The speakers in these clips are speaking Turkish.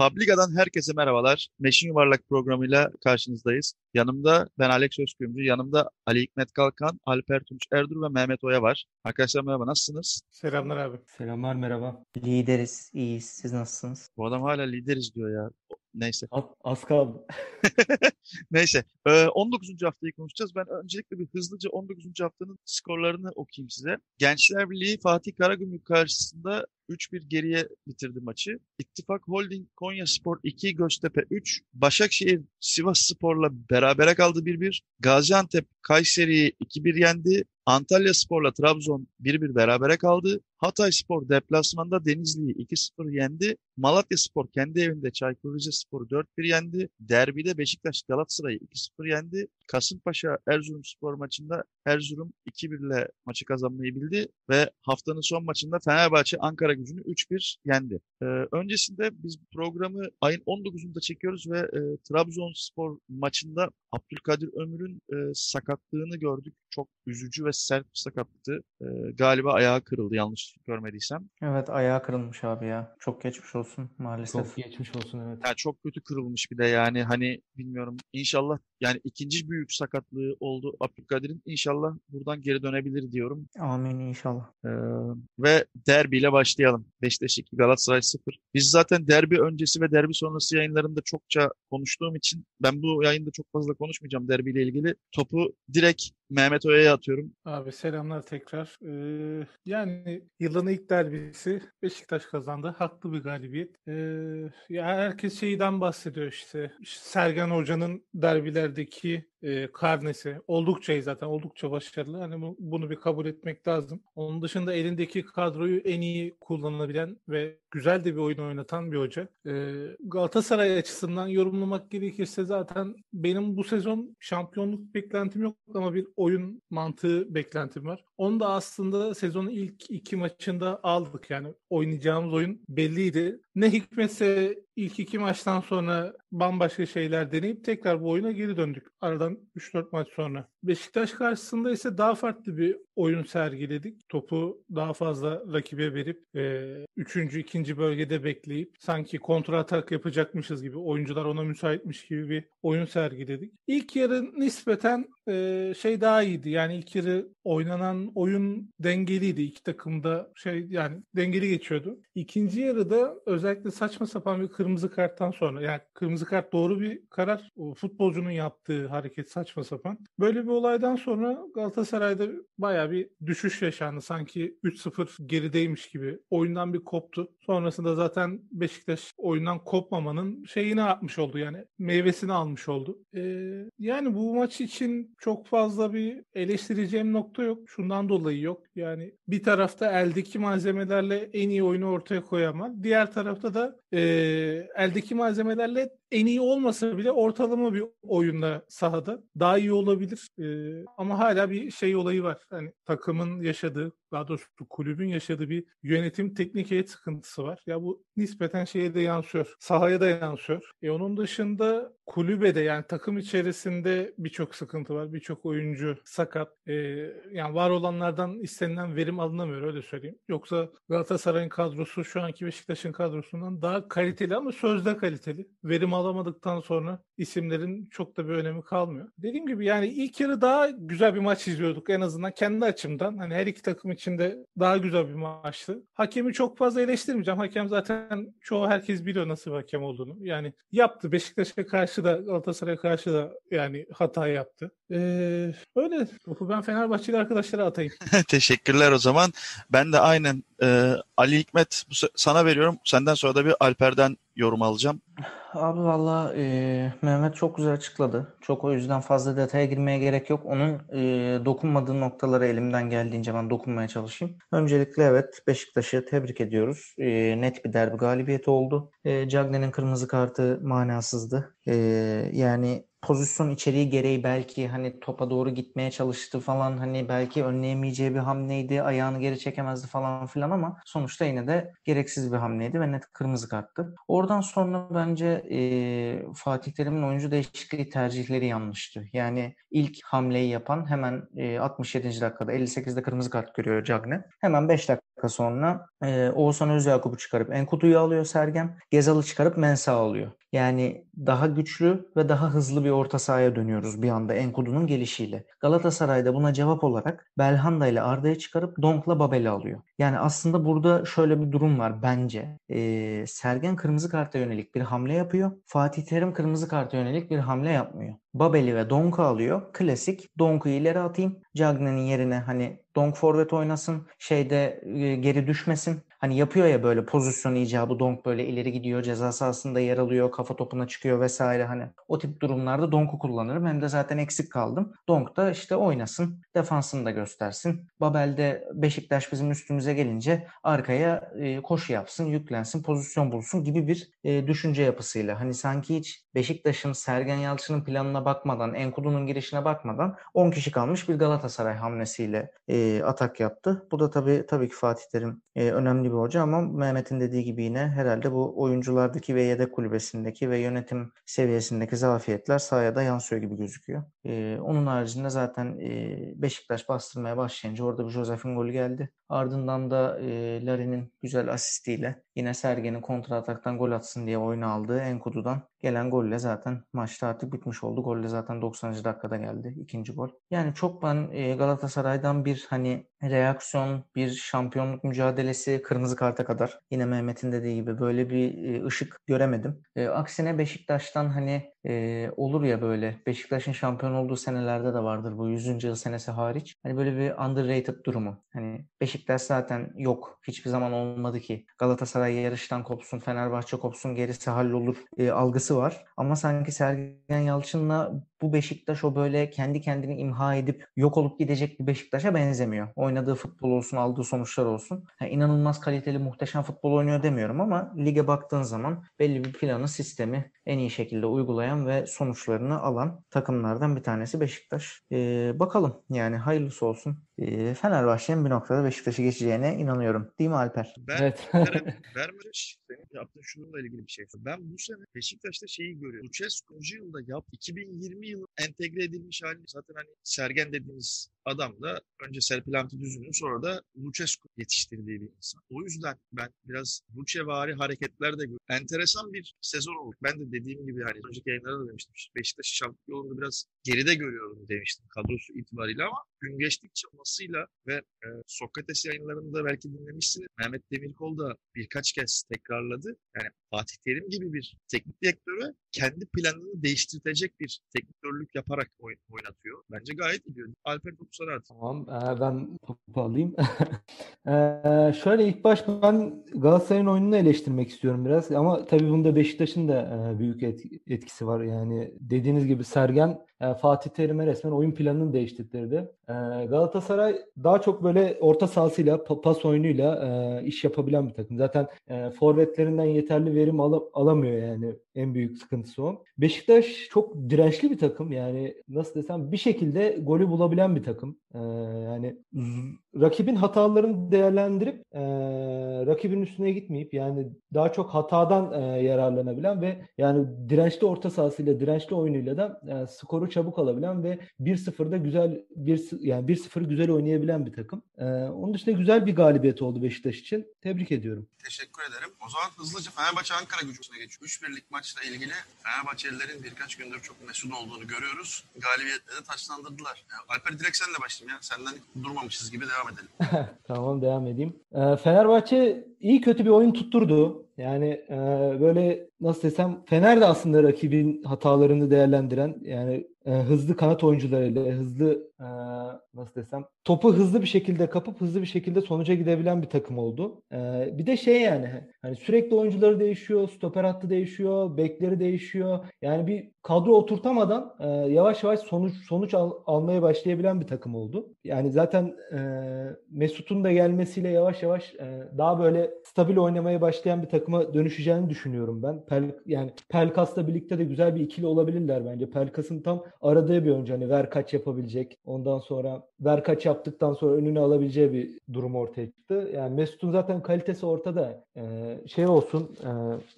Publica'dan herkese merhabalar. Meşin Yuvarlak programıyla karşınızdayız. Yanımda ben Alex Özkümcü, yanımda Ali Hikmet Kalkan, Alper Tunç Erdur ve Mehmet Oya var. Arkadaşlar merhaba, nasılsınız? Selamlar abi. Selamlar merhaba. Lideriz, iyiyiz. Siz nasılsınız? Bu adam hala lideriz diyor ya. Neyse. Az, az kaldı. Neyse. Ee, 19. haftayı konuşacağız. Ben öncelikle bir hızlıca 19. haftanın skorlarını okuyayım size. Gençler Birliği Fatih Karagümrük karşısında 3-1 geriye bitirdi maçı. İttifak Holding Konya Spor 2, Göztepe 3. Başakşehir Sivas Spor'la berabere kaldı 1-1. Gaziantep Kayseri'yi 2-1 yendi. Antalya Spor'la Trabzon 1-1 berabere kaldı. Hatay Spor deplasmanda Denizli'yi 2-0 yendi. Malatya Spor kendi evinde Çaykur Rizespor'u 4-1 yendi. Derbide Beşiktaş Galatasaray'ı 2-0 yendi. Kasımpaşa Erzurum Spor maçında Erzurum 2-1 ile maçı kazanmayı bildi ve haftanın son maçında Fenerbahçe Ankara gücünü 3-1 yendi. Ee, öncesinde biz programı ayın 19'unda çekiyoruz ve e, Trabzonspor maçında Abdülkadir Ömür'ün e, sakatlığını gördük. Çok üzücü ve sert bir sakatlıktı. E, galiba ayağı kırıldı yanlış görmediysem. Evet ayağı kırılmış abi ya. Çok geçmiş olsun maalesef. Çok geçmiş olsun evet. Yani çok kötü kırılmış bir de yani hani bilmiyorum inşallah yani ikinci büyük sakatlığı oldu Abdülkadir'in. İnşallah buradan geri dönebilir diyorum. Amin inşallah. Ee, ve derbiyle başlayalım. Beşiktaş 2 Galatasaray 0. Biz zaten derbi öncesi ve derbi sonrası yayınlarında çokça konuştuğum için ben bu yayında çok fazla konuşmayacağım derbiyle ilgili. Topu direkt Mehmet Oya'ya atıyorum. Abi selamlar tekrar. Ee, yani yılın ilk derbisi Beşiktaş kazandı. Haklı bir galibiyet. Ee, ya herkes şeyden bahsediyor işte. Sergen Hoca'nın derbilerdeki e, karnesi oldukça iyi zaten oldukça başarılı. Hani bu, bunu bir kabul etmek lazım. Onun dışında elindeki kadroyu en iyi kullanabilen ve güzel de bir oyun oynatan bir hoca. E, Galatasaray açısından yorumlamak gerekirse zaten benim bu sezon şampiyonluk beklentim yok ama bir oyun mantığı beklentim var. Onu da aslında sezonun ilk iki maçında aldık yani oynayacağımız oyun belliydi. Ne hikmetse ilk iki maçtan sonra bambaşka şeyler deneyip tekrar bu oyuna geri döndük. Aradan 3-4 maç sonra. Beşiktaş karşısında ise daha farklı bir oyun sergiledik. Topu daha fazla rakibe verip e, üçüncü, ikinci bölgede bekleyip sanki kontra atak yapacakmışız gibi oyuncular ona müsaitmiş gibi bir oyun sergiledik. İlk yarı nispeten e, şey daha iyiydi. Yani ilk yarı oynanan oyun dengeliydi. İki takımda şey yani dengeli geçiyordu. İkinci yarıda özellikle saçma sapan bir kırmızı karttan sonra yani kırmızı kart doğru bir karar. O futbolcunun yaptığı hareket saçma sapan. Böyle bir olaydan sonra Galatasaray'da bayağı bir düşüş yaşandı. Sanki 3-0 gerideymiş gibi. Oyundan bir koptu. Sonrasında zaten Beşiktaş oyundan kopmamanın şeyini atmış oldu yani meyvesini almış oldu. Ee, yani bu maç için çok fazla bir eleştireceğim nokta yok. Şundan dolayı yok. Yani bir tarafta eldeki malzemelerle en iyi oyunu ortaya koyamaz. Diğer tarafta da e, eldeki malzemelerle en iyi olmasa bile ortalama bir oyunda sahada daha iyi olabilir. Ee, ama hala bir şey olayı var. Hani takımın yaşadığı, daha doğrusu kulübün yaşadığı bir yönetim teknik sıkıntısı var. Ya bu nispeten şeye de yansıyor. Sahaya da yansıyor. E onun dışında kulübede yani takım içerisinde birçok sıkıntı var. Birçok oyuncu sakat. Ee, yani var olanlardan istenilen verim alınamıyor öyle söyleyeyim. Yoksa Galatasaray'ın kadrosu şu anki Beşiktaş'ın kadrosundan daha kaliteli ama sözde kaliteli. Verim alamadıktan sonra isimlerin çok da bir önemi kalmıyor. Dediğim gibi yani ilk yarı daha güzel bir maç izliyorduk en azından kendi açımdan. Hani her iki takım için de daha güzel bir maçtı. Hakemi çok fazla eleştirmeyeceğim. Hakem zaten çoğu herkes biliyor nasıl bir hakem olduğunu. Yani yaptı. Beşiktaş'a karşı da Galatasaray'a karşı da yani hata yaptı. Ee, öyle. Topu ben Fenerbahçeli arkadaşlara atayım. Teşekkürler o zaman. Ben de aynen e, Ali Hikmet bu, sana veriyorum. Senden sonra da bir Alper'den yorum alacağım. Abi valla e, Mehmet çok güzel açıkladı. Çok o yüzden fazla detaya girmeye gerek yok. Onun e, dokunmadığı noktalara elimden geldiğince ben dokunmaya çalışayım. Öncelikle evet Beşiktaş'ı tebrik ediyoruz. E, net bir derbi galibiyeti oldu. E, Cagney'in kırmızı kartı manasızdı. E, yani pozisyon içeriği gereği belki hani topa doğru gitmeye çalıştı falan hani belki önleyemeyeceği bir hamleydi. Ayağını geri çekemezdi falan filan ama sonuçta yine de gereksiz bir hamleydi ve net kırmızı karttı. Oradan sonra bence e, Fatih Terim'in oyuncu değişikliği tercihleri yanlıştı. Yani ilk hamleyi yapan hemen e, 67. dakikada 58'de kırmızı kart görüyor Cagne. Hemen 5 dakika sonra e, Oğuzhan Özyakup'u çıkarıp Enkudu'yu alıyor Sergen. Gezal'ı çıkarıp Mensah alıyor. Yani daha güçlü ve daha hızlı bir orta sahaya dönüyoruz bir anda Enkudu'nun gelişiyle. Galatasaray'da buna cevap olarak Belhanda ile Arda'yı çıkarıp Donk'la Babel'i alıyor. Yani aslında burada şöyle bir durum var bence. Ee, Sergen kırmızı karta yönelik bir hamle yapıyor. Fatih Terim kırmızı karta yönelik bir hamle yapmıyor. Babel'i ve Donk'u alıyor. Klasik Donk'u ileri atayım. Cagne'nin yerine hani Donk forvet oynasın. Şeyde e, geri düşmesin. Hani yapıyor ya böyle pozisyon icabı Donk böyle ileri gidiyor ceza sahasında yer alıyor kafa topuna çıkıyor vesaire hani o tip durumlarda Donk'u kullanırım hem de zaten eksik kaldım. Donk da işte oynasın defansını da göstersin. Babel'de Beşiktaş bizim üstümüze gelince arkaya e, koşu yapsın yüklensin pozisyon bulsun gibi bir e, düşünce yapısıyla hani sanki hiç Beşiktaş'ın Sergen Yalçın'ın planına bakmadan Enkudu'nun girişine bakmadan 10 kişi kalmış bir Galatasaray hamlesiyle e, atak yaptı. Bu da tabii tabii ki Fatih Terim e, önemli bir hoca ama Mehmet'in dediği gibi yine herhalde bu oyunculardaki ve yedek kulübesindeki ve yönetim seviyesindeki zafiyetler sahaya da yansıyor gibi gözüküyor. Ee, onun haricinde zaten e, Beşiktaş bastırmaya başlayınca orada bir Josef'in golü geldi. Ardından da e, Larin'in güzel asistiyle yine Sergen'in kontra ataktan gol atsın diye oyunu aldığı Enkudu'dan gelen golle zaten maçta artık bitmiş oldu. Gol de zaten 90. dakikada geldi. ikinci gol. Yani çok ben e, Galatasaray'dan bir hani reaksiyon, bir şampiyonluk mücadelesi kırmızı karta kadar yine Mehmet'in dediği gibi böyle bir e, ışık göremedim. E, aksine Beşiktaş'tan hani e, olur ya böyle Beşiktaş'ın şampiyon olduğu senelerde de vardır bu 100. yıl senesi hariç. Hani böyle bir underrated durumu. Hani Beşiktaş zaten yok. Hiçbir zaman olmadı ki. Galatasaray yarıştan kopsun, Fenerbahçe kopsun gerisi hallolur e, algısı var. Ama sanki Sergen Yalçın'la bu Beşiktaş o böyle kendi kendini imha edip yok olup gidecek bir Beşiktaş'a benzemiyor. Oynadığı futbol olsun, aldığı sonuçlar olsun. Yani inanılmaz kaliteli, muhteşem futbol oynuyor demiyorum ama lige baktığın zaman belli bir planı, sistemi en iyi şekilde uygulayan ve sonuçlarını alan takımlardan bir tanesi Beşiktaş. Ee, bakalım yani hayırlısı olsun. Ee, Fenerbahçe'nin bir noktada Beşiktaş'ı geçeceğine inanıyorum. Değil mi Alper? Ben Evet. Vermemiş senin yaptığın şununla ilgili bir şey. Ben bu sene Beşiktaş'ta şeyi görüyorum. Lucescu yılda yap 2020 yılı entegre edilmiş hali. Zaten hani Sergen dediğimiz adam da önce Serpilantı Düzün'ün sonra da Lucescu yetiştirdiği bir insan. O yüzden ben biraz Lucevari hareketler de görüyorum. Enteresan bir sezon oldu. Ben de dediğim gibi hani önceki yayınlarda da demiştim. Beşiktaş'ı şampiyon yolunda biraz geride görüyorum demiştim kadrosu itibariyle ama gün geçtikçe olmasıyla ve e, Sokrates yayınlarında belki dinlemişsiniz. Mehmet Demirkol da birkaç kez tekrarladı. Yani Fatih Terim gibi bir teknik direktörü kendi planını değiştirecek bir teknikörlük yaparak oyn- oynatıyor. Bence gayet iyi. Alper sana at. Tamam, e, ben topu alayım. E, şöyle ilk baş ben Galatasaray'ın oyununu eleştirmek istiyorum biraz ama tabii bunda Beşiktaş'ın da e, büyük et- etkisi var. Yani dediğiniz gibi Sergen Fatih Terim'e resmen oyun planını değiştirdi. E, Galatasaray daha çok böyle orta sahasıyla, pa- pas oyunuyla e, iş yapabilen bir takım. Zaten e, forvetlerinden yeterli verim ala- alamıyor yani en büyük sıkıntısı o. Beşiktaş çok dirençli bir takım yani nasıl desem bir şekilde golü bulabilen bir takım. E, yani rakibin hatalarını değerlendirip e, rakibin üstüne gitmeyip yani daha çok hatadan e, yararlanabilen ve yani dirençli orta sahasıyla dirençli oyunuyla da e, çabuk alabilen ve 1-0'da güzel bir yani 1-0 güzel oynayabilen bir takım. E, onun dışında güzel bir galibiyet oldu Beşiktaş için. Tebrik ediyorum. Teşekkür ederim. O zaman hızlıca Fenerbahçe Ankara gücüne geçiyor. 3-1'lik maçla ilgili Fenerbahçelilerin birkaç gündür çok mesut olduğunu görüyoruz. Galibiyetle de taçlandırdılar. Yani Alper direkt senle başlayayım ya. Senden durmamışız gibi devam edelim. Tamam devam edeyim. E, Fenerbahçe iyi kötü bir oyun tutturdu. Yani e, böyle nasıl desem Fener de aslında rakibin hatalarını değerlendiren yani e, hızlı kanat oyuncularıyla hızlı e, nasıl desem topu hızlı bir şekilde kapıp hızlı bir şekilde sonuca gidebilen bir takım oldu. E, bir de şey yani hani sürekli oyuncuları değişiyor, stoper hattı değişiyor, bekleri değişiyor. Yani bir kadro oturtamadan e, yavaş yavaş sonuç sonuç al- almaya başlayabilen bir takım oldu. Yani zaten e, Mesut'un da gelmesiyle yavaş yavaş e, daha böyle stabil oynamaya başlayan bir takıma dönüşeceğini düşünüyorum ben. Pel, yani Pelkas'la birlikte de güzel bir ikili olabilirler bence. Pelkas'ın tam aradığı bir oyuncu. Hani ver kaç yapabilecek. Ondan sonra ver kaç yaptıktan sonra önüne alabileceği bir durum ortaya çıktı. Yani Mesut'un zaten kalitesi ortada. Ee, şey olsun,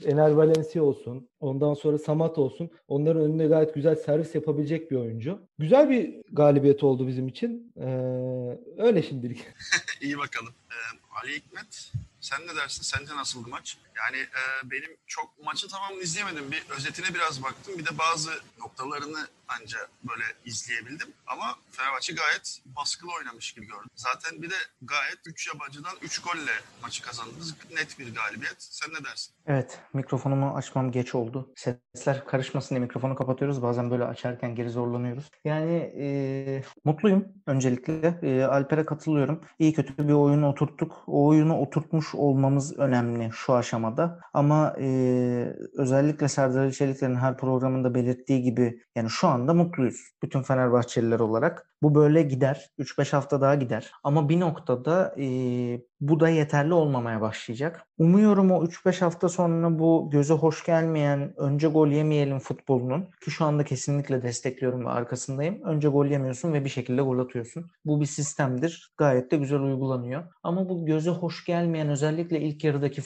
e, Ener Valencia olsun, ondan sonra Samat olsun. Onların önüne gayet güzel servis yapabilecek bir oyuncu. Güzel bir galibiyet oldu bizim için. Ee, öyle şimdilik. İyi bakalım. Ee, Ali Hikmet sen ne dersin? Sence nasıldı maç? Yani e, benim çok maçı tamamını izleyemedim. Bir özetine biraz baktım. Bir de bazı noktalarını anca böyle izleyebildim. Ama Fenerbahçe gayet baskılı oynamış gibi gördüm. Zaten bir de gayet 3 yabancıdan 3 golle maçı kazandınız. Net bir galibiyet. Sen ne dersin? Evet, mikrofonumu açmam geç oldu. Sesler karışmasın diye mikrofonu kapatıyoruz. Bazen böyle açarken geri zorlanıyoruz. Yani e, mutluyum öncelikle. E, Alper'e katılıyorum. İyi kötü bir oyunu oturttuk. O oyunu oturtmuş olmamız önemli şu aşamada. Ama e, özellikle Serdar Çelikler'in her programında belirttiği gibi yani şu anda mutluyuz. Bütün Fenerbahçeliler olarak. Bu böyle gider. 3-5 hafta daha gider. Ama bir noktada e, bu da yeterli olmamaya başlayacak. Umuyorum o 3-5 hafta sonra bu göze hoş gelmeyen önce gol yemeyelim futbolunun ki şu anda kesinlikle destekliyorum ve arkasındayım. Önce gol yemiyorsun ve bir şekilde gol atıyorsun. Bu bir sistemdir. Gayet de güzel uygulanıyor. Ama bu göze hoş gelmeyen özellikle ilk yarıdaki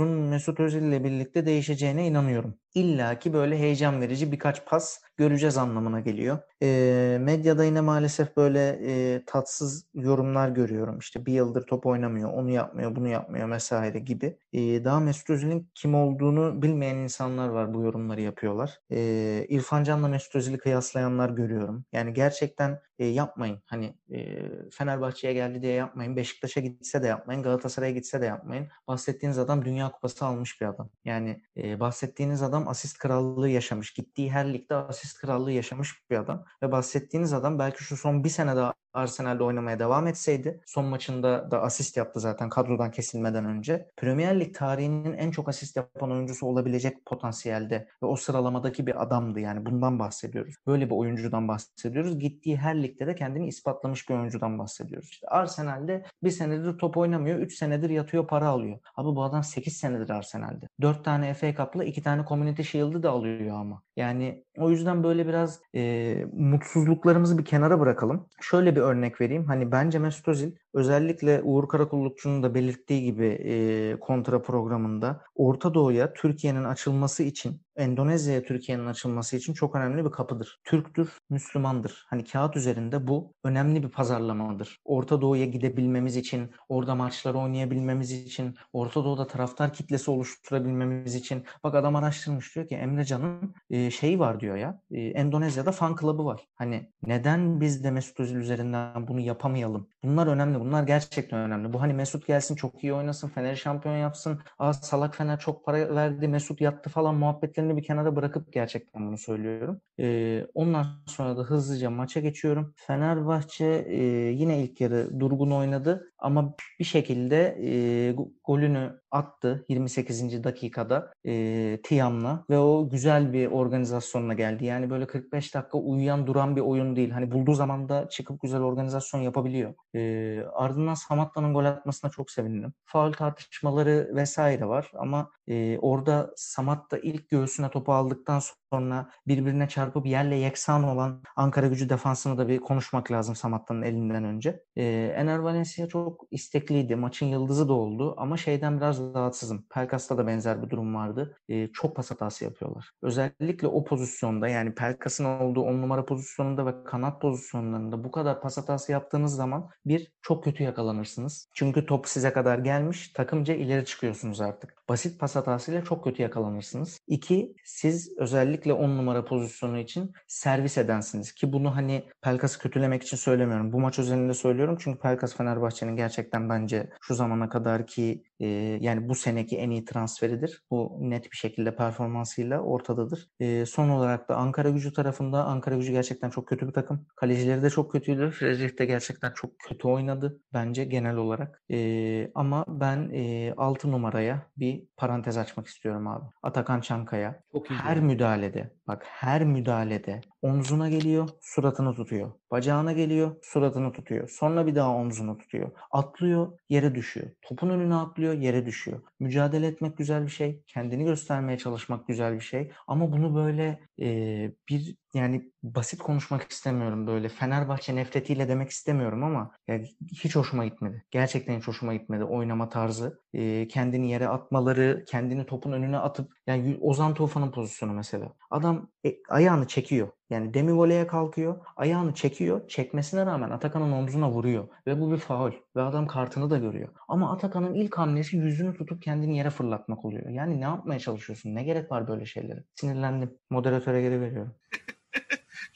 futbolumuzun Mesut Özil ile birlikte değişeceğine inanıyorum. İlla ki böyle heyecan verici birkaç pas göreceğiz anlamına geliyor. E, medyada yine maalesef böyle e, tatsız yorumlar görüyorum. İşte bir yıldır top oynamıyor, onu yapmıyor, bunu yapmıyor vesaire gibi. E, daha Mesut Özil'in kim olduğunu bilmeyen insanlar var bu yorumları yapıyorlar. E, İrfan Can'la Mesut Özil'i kıyaslayanlar görüyorum. Yani gerçekten e, yapmayın. Hani e, Fenerbahçe'ye geldi diye yapmayın. Beşiktaş'a gitse de yapmayın. Galatasaray'a gitse de yapmayın. Bahsettiğiniz adam Dünya Kupası almış bir adam. Yani e, bahsettiğiniz adam asist krallığı yaşamış. Gittiği her ligde asist krallığı yaşamış bir adam. Ve bahsettiğiniz adam belki şu son bir sene daha Arsenal'de oynamaya devam etseydi son maçında da asist yaptı zaten kadrodan kesilmeden önce. Premier Lig tarihinin en çok asist yapan oyuncusu olabilecek potansiyelde ve o sıralamadaki bir adamdı yani bundan bahsediyoruz. Böyle bir oyuncudan bahsediyoruz. Gittiği her ligde de kendini ispatlamış bir oyuncudan bahsediyoruz. İşte Arsenal'de bir senedir top oynamıyor, 3 senedir yatıyor para alıyor. Abi bu adam 8 senedir Arsenal'de. 4 tane FA Cup'la 2 tane Community Shield'ı da alıyor ama. Yani o yüzden böyle biraz e, mutsuzluklarımızı bir kenara bırakalım. Şöyle bir örnek vereyim. Hani bence Mesut Özil özellikle Uğur Karakullukçu'nun da belirttiği gibi e, kontra programında Orta Doğu'ya Türkiye'nin açılması için Endonezya'ya Türkiye'nin açılması için çok önemli bir kapıdır. Türktür, Müslümandır. Hani kağıt üzerinde bu önemli bir pazarlamadır. Orta Doğu'ya gidebilmemiz için, orada maçları oynayabilmemiz için, Orta Doğu'da taraftar kitlesi oluşturabilmemiz için. Bak adam araştırmış diyor ki Emre Can'ın e, şeyi var diyor ya. E, Endonezya'da fan club'ı var. Hani neden biz de Mesut Özil üzerinden bunu yapamayalım? Bunlar önemli. Bunlar gerçekten önemli. Bu hani Mesut gelsin çok iyi oynasın, Fener şampiyon yapsın. Aa salak Fener çok para verdi, Mesut yattı falan muhabbetlerini bir kenara bırakıp gerçekten bunu söylüyorum. Ee, ondan sonra da hızlıca maça geçiyorum. Fenerbahçe e, yine ilk yarı durgun oynadı ama bir şekilde e, golünü attı 28. dakikada e, Tiam'la ve o güzel bir organizasyonla geldi. Yani böyle 45 dakika uyuyan duran bir oyun değil. Hani bulduğu zaman da çıkıp güzel organizasyon yapabiliyor. E, ardından Samatta'nın gol atmasına çok sevindim. Faul tartışmaları vesaire var ama e, orada Samatta ilk göğsüne topu aldıktan sonra birbirine çarpıp yerle yeksan olan Ankara gücü defansını da bir konuşmak lazım Samatta'nın elinden önce. E, Ener Valencia çok istekliydi. Maçın yıldızı da oldu ama şeyden biraz rahatsızım. Pelkas'ta da benzer bir durum vardı. E, çok pas hatası yapıyorlar. Özellikle o pozisyonda yani Pelkas'ın olduğu on numara pozisyonunda ve kanat pozisyonlarında bu kadar pas hatası yaptığınız zaman bir çok kötü yakalanırsınız. Çünkü top size kadar gelmiş takımca ileri çıkıyorsunuz artık. Basit pas hatasıyla çok kötü yakalanırsınız. İki, siz özellikle on numara pozisyonu için servis edensiniz. Ki bunu hani Pelkas'ı kötülemek için söylemiyorum. Bu maç özelinde söylüyorum çünkü Pelkas Fenerbahçe'nin gerçekten bence şu zamana kadar ki e, yani bu seneki en iyi transferidir. Bu net bir şekilde performansıyla ortadadır. E, son olarak da Ankara gücü tarafında Ankara gücü gerçekten çok kötü bir takım. Kalecileri de çok kötüydü. Recep de gerçekten çok kötü oynadı bence genel olarak. E, ama ben e, 6 numaraya bir parantez açmak istiyorum abi. Atakan Çankaya. Çok iyi. Her müdahalede bak her müdahalede omzuna geliyor, suratını tutuyor. Bacağına geliyor, suratını tutuyor. Sonra bir daha omzunu tutuyor. Atlıyor, yere düşüyor. Topun önüne atlıyor geliyor, yere düşüyor. Mücadele etmek güzel bir şey, kendini göstermeye çalışmak güzel bir şey. Ama bunu böyle e, bir yani basit konuşmak istemiyorum böyle Fenerbahçe nefretiyle demek istemiyorum ama yani hiç hoşuma gitmedi. Gerçekten hiç hoşuma gitmedi oynama tarzı. E, kendini yere atmaları, kendini topun önüne atıp yani Ozan Tufan'ın pozisyonu mesela. Adam e, ayağını çekiyor. Yani demi voleye kalkıyor, ayağını çekiyor. Çekmesine rağmen Atakan'ın omzuna vuruyor. Ve bu bir faul. Ve adam kartını da görüyor. Ama Atakan'ın ilk hamlesi yüzünü tutup kendini yere fırlatmak oluyor. Yani ne yapmaya çalışıyorsun? Ne gerek var böyle şeylere? Sinirlendim. Moderatöre geri veriyorum.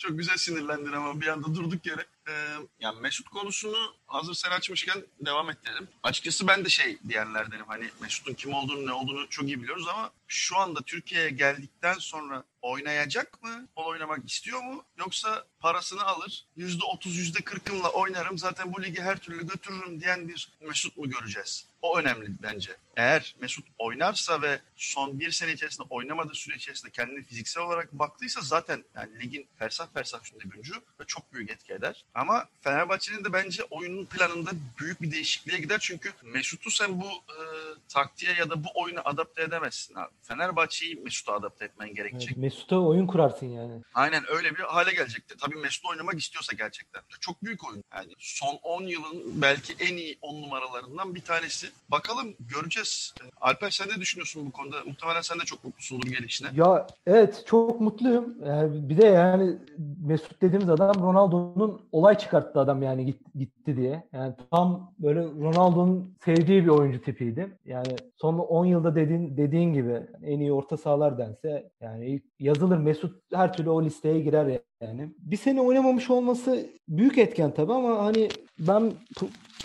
Çok güzel sinirlendin ama bir anda durduk yere. Ee, yani Mesut konusunu hazır sen açmışken devam ettirelim. Açıkçası ben de şey diyenlerdenim. Hani Mesut'un kim olduğunu ne olduğunu çok iyi biliyoruz ama şu anda Türkiye'ye geldikten sonra oynayacak mı? O oynamak istiyor mu? Yoksa parasını alır, %30, %40'ımla oynarım zaten bu ligi her türlü götürürüm diyen bir Mesut mu göreceğiz? O önemli bence. Eğer Mesut oynarsa ve son bir sene içerisinde oynamadığı süre içerisinde kendini fiziksel olarak baktıysa zaten yani ligin fersah fersah üstünde güncü ve çok büyük etki eder. Ama Fenerbahçe'nin de bence oyunun planında büyük bir değişikliğe gider. Çünkü Mesut'u sen bu e, taktiğe ya da bu oyuna adapte edemezsin abi. Fenerbahçe'yi Mesut'a adapte etmen gerekecek. Evet, Mesut'a oyun kurarsın yani. Aynen öyle bir hale gelecekti. Tabii Mesut oynamak istiyorsa gerçekten. Çok büyük oyun. Yani son 10 yılın belki en iyi 10 numaralarından bir tanesi. Bakalım göreceğiz. Alper sen ne düşünüyorsun bu konuda? Muhtemelen sen de çok mutlusundur gelişine. Ya evet çok mutluyum. Yani bir de yani Mesut dediğimiz adam Ronaldo'nun olay çıkarttı adam yani git, gitti diye. Yani tam böyle Ronaldo'nun sevdiği bir oyuncu tipiydi. Yani son 10 yılda dediğin dediğin gibi en iyi orta sahalar dense yani yazılır Mesut her türlü o listeye girer yani. Bir sene oynamamış olması büyük etken tabii ama hani ben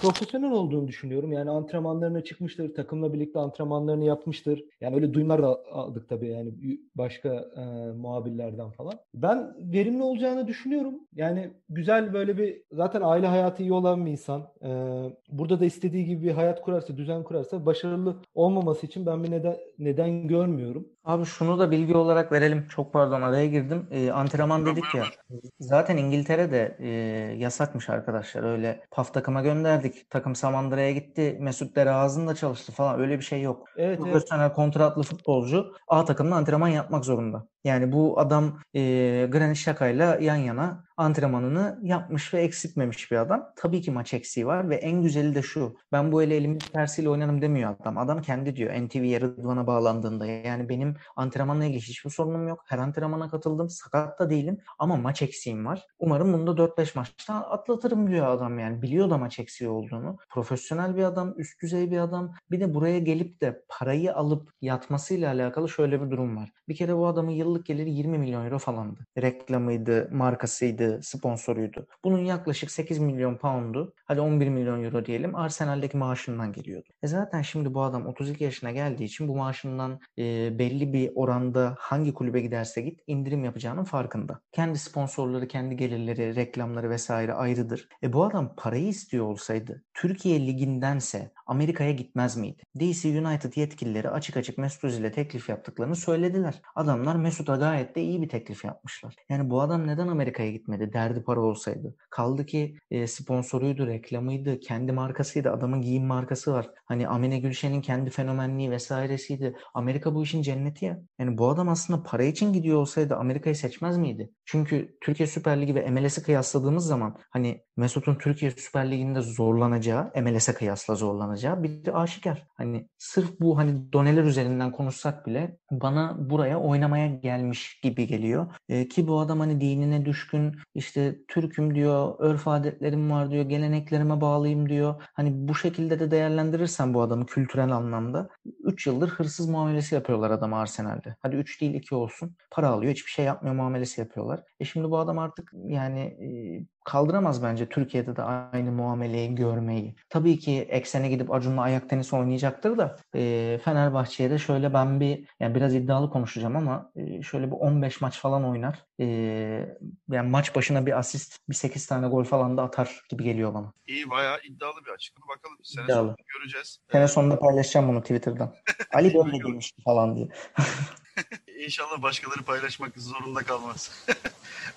profesyonel olduğunu düşünüyorum. Yani antrenmanlarına çıkmıştır, takımla birlikte antrenmanlarını yapmıştır. Yani öyle duyumlar da aldık tabii yani başka e, muhabirlerden falan. Ben verimli olacağını düşünüyorum. Yani güzel böyle bir zaten aile hayatı iyi olan bir insan. E, burada da istediği gibi bir hayat kurarsa, düzen kurarsa başarılı olmaması için ben bir neden neden görmüyorum. Abi şunu da bilgi olarak verelim. Çok pardon araya girdim. E, antrenman dedik ya. Zaten İngiltere'de e, yasakmış arkadaşlar. Öyle paf takıma gönderdik. Takım Samandıra'ya gitti. Mesut Dere ağzında çalıştı falan. Öyle bir şey yok. Evet, Profesyonel evet. kontratlı futbolcu A takımda antrenman yapmak zorunda. Yani bu adam e, Granit Xhaka'yla yan yana antrenmanını yapmış ve eksiltmemiş bir adam. Tabii ki maç eksiği var ve en güzeli de şu. Ben bu ele elimin tersiyle oynarım demiyor adam. Adam kendi diyor NTV'ye Rıdvan'a bağlandığında. Yani benim antrenmanla ilgili hiçbir sorunum yok. Her antrenmana katıldım. Sakat da değilim ama maç eksiğim var. Umarım bunu da 4-5 maçta atlatırım diyor adam yani. Biliyor da maç eksiği olduğunu. Profesyonel bir adam, üst düzey bir adam. Bir de buraya gelip de parayı alıp yatmasıyla alakalı şöyle bir durum var. Bir kere bu adamın yıl yıllık geliri 20 milyon euro falandı. Reklamıydı, markasıydı, sponsoruydu. Bunun yaklaşık 8 milyon poundu, hadi 11 milyon euro diyelim Arsenal'deki maaşından geliyordu. E zaten şimdi bu adam 32 yaşına geldiği için bu maaşından e, belli bir oranda hangi kulübe giderse git indirim yapacağının farkında. Kendi sponsorları, kendi gelirleri, reklamları vesaire ayrıdır. E bu adam parayı istiyor olsaydı Türkiye ligindense Amerika'ya gitmez miydi? DC United yetkilileri açık açık Mesut Özil'e teklif yaptıklarını söylediler. Adamlar Mesut'a gayet de iyi bir teklif yapmışlar. Yani bu adam neden Amerika'ya gitmedi? Derdi para olsaydı. Kaldı ki e, sponsoruydu, reklamıydı, kendi markasıydı. Adamın giyim markası var. Hani Amine Gülşen'in kendi fenomenliği vesairesiydi. Amerika bu işin cenneti ya. Yani bu adam aslında para için gidiyor olsaydı Amerika'yı seçmez miydi? Çünkü Türkiye Süper Ligi ve MLS'i kıyasladığımız zaman hani Mesut'un Türkiye Süper Ligi'nde zorlanacağı, MLS'e kıyasla zorlanacağı bir aşikar. Hani sırf bu hani doneler üzerinden konuşsak bile bana buraya oynamaya gelmiş gibi geliyor. E, ki bu adam hani dinine düşkün, işte Türk'üm diyor, örf adetlerim var diyor, geleneklerime bağlıyım diyor. Hani bu şekilde de değerlendirirsen bu adamı kültürel anlamda 3 yıldır hırsız muamelesi yapıyorlar adamı Arsenal'de. Hadi 3 değil 2 olsun. Para alıyor, hiçbir şey yapmıyor muamelesi yapıyorlar. E şimdi bu adam artık yani e, kaldıramaz bence Türkiye'de de aynı muameleyi görmeyi. Tabii ki eksene gidip Acun'la ayak tenisi oynayacaktır da e, Fenerbahçe'ye de şöyle ben bir yani biraz iddialı konuşacağım ama e, şöyle bir 15 maç falan oynar. E, yani maç başına bir asist, bir 8 tane gol falan da atar gibi geliyor bana. İyi bayağı iddialı bir açıklama. Bakalım sene iddialı. sonunda göreceğiz. Sene sonunda paylaşacağım bunu Twitter'dan. Ali böyle demişti falan diye. İnşallah başkaları paylaşmak zorunda kalmaz.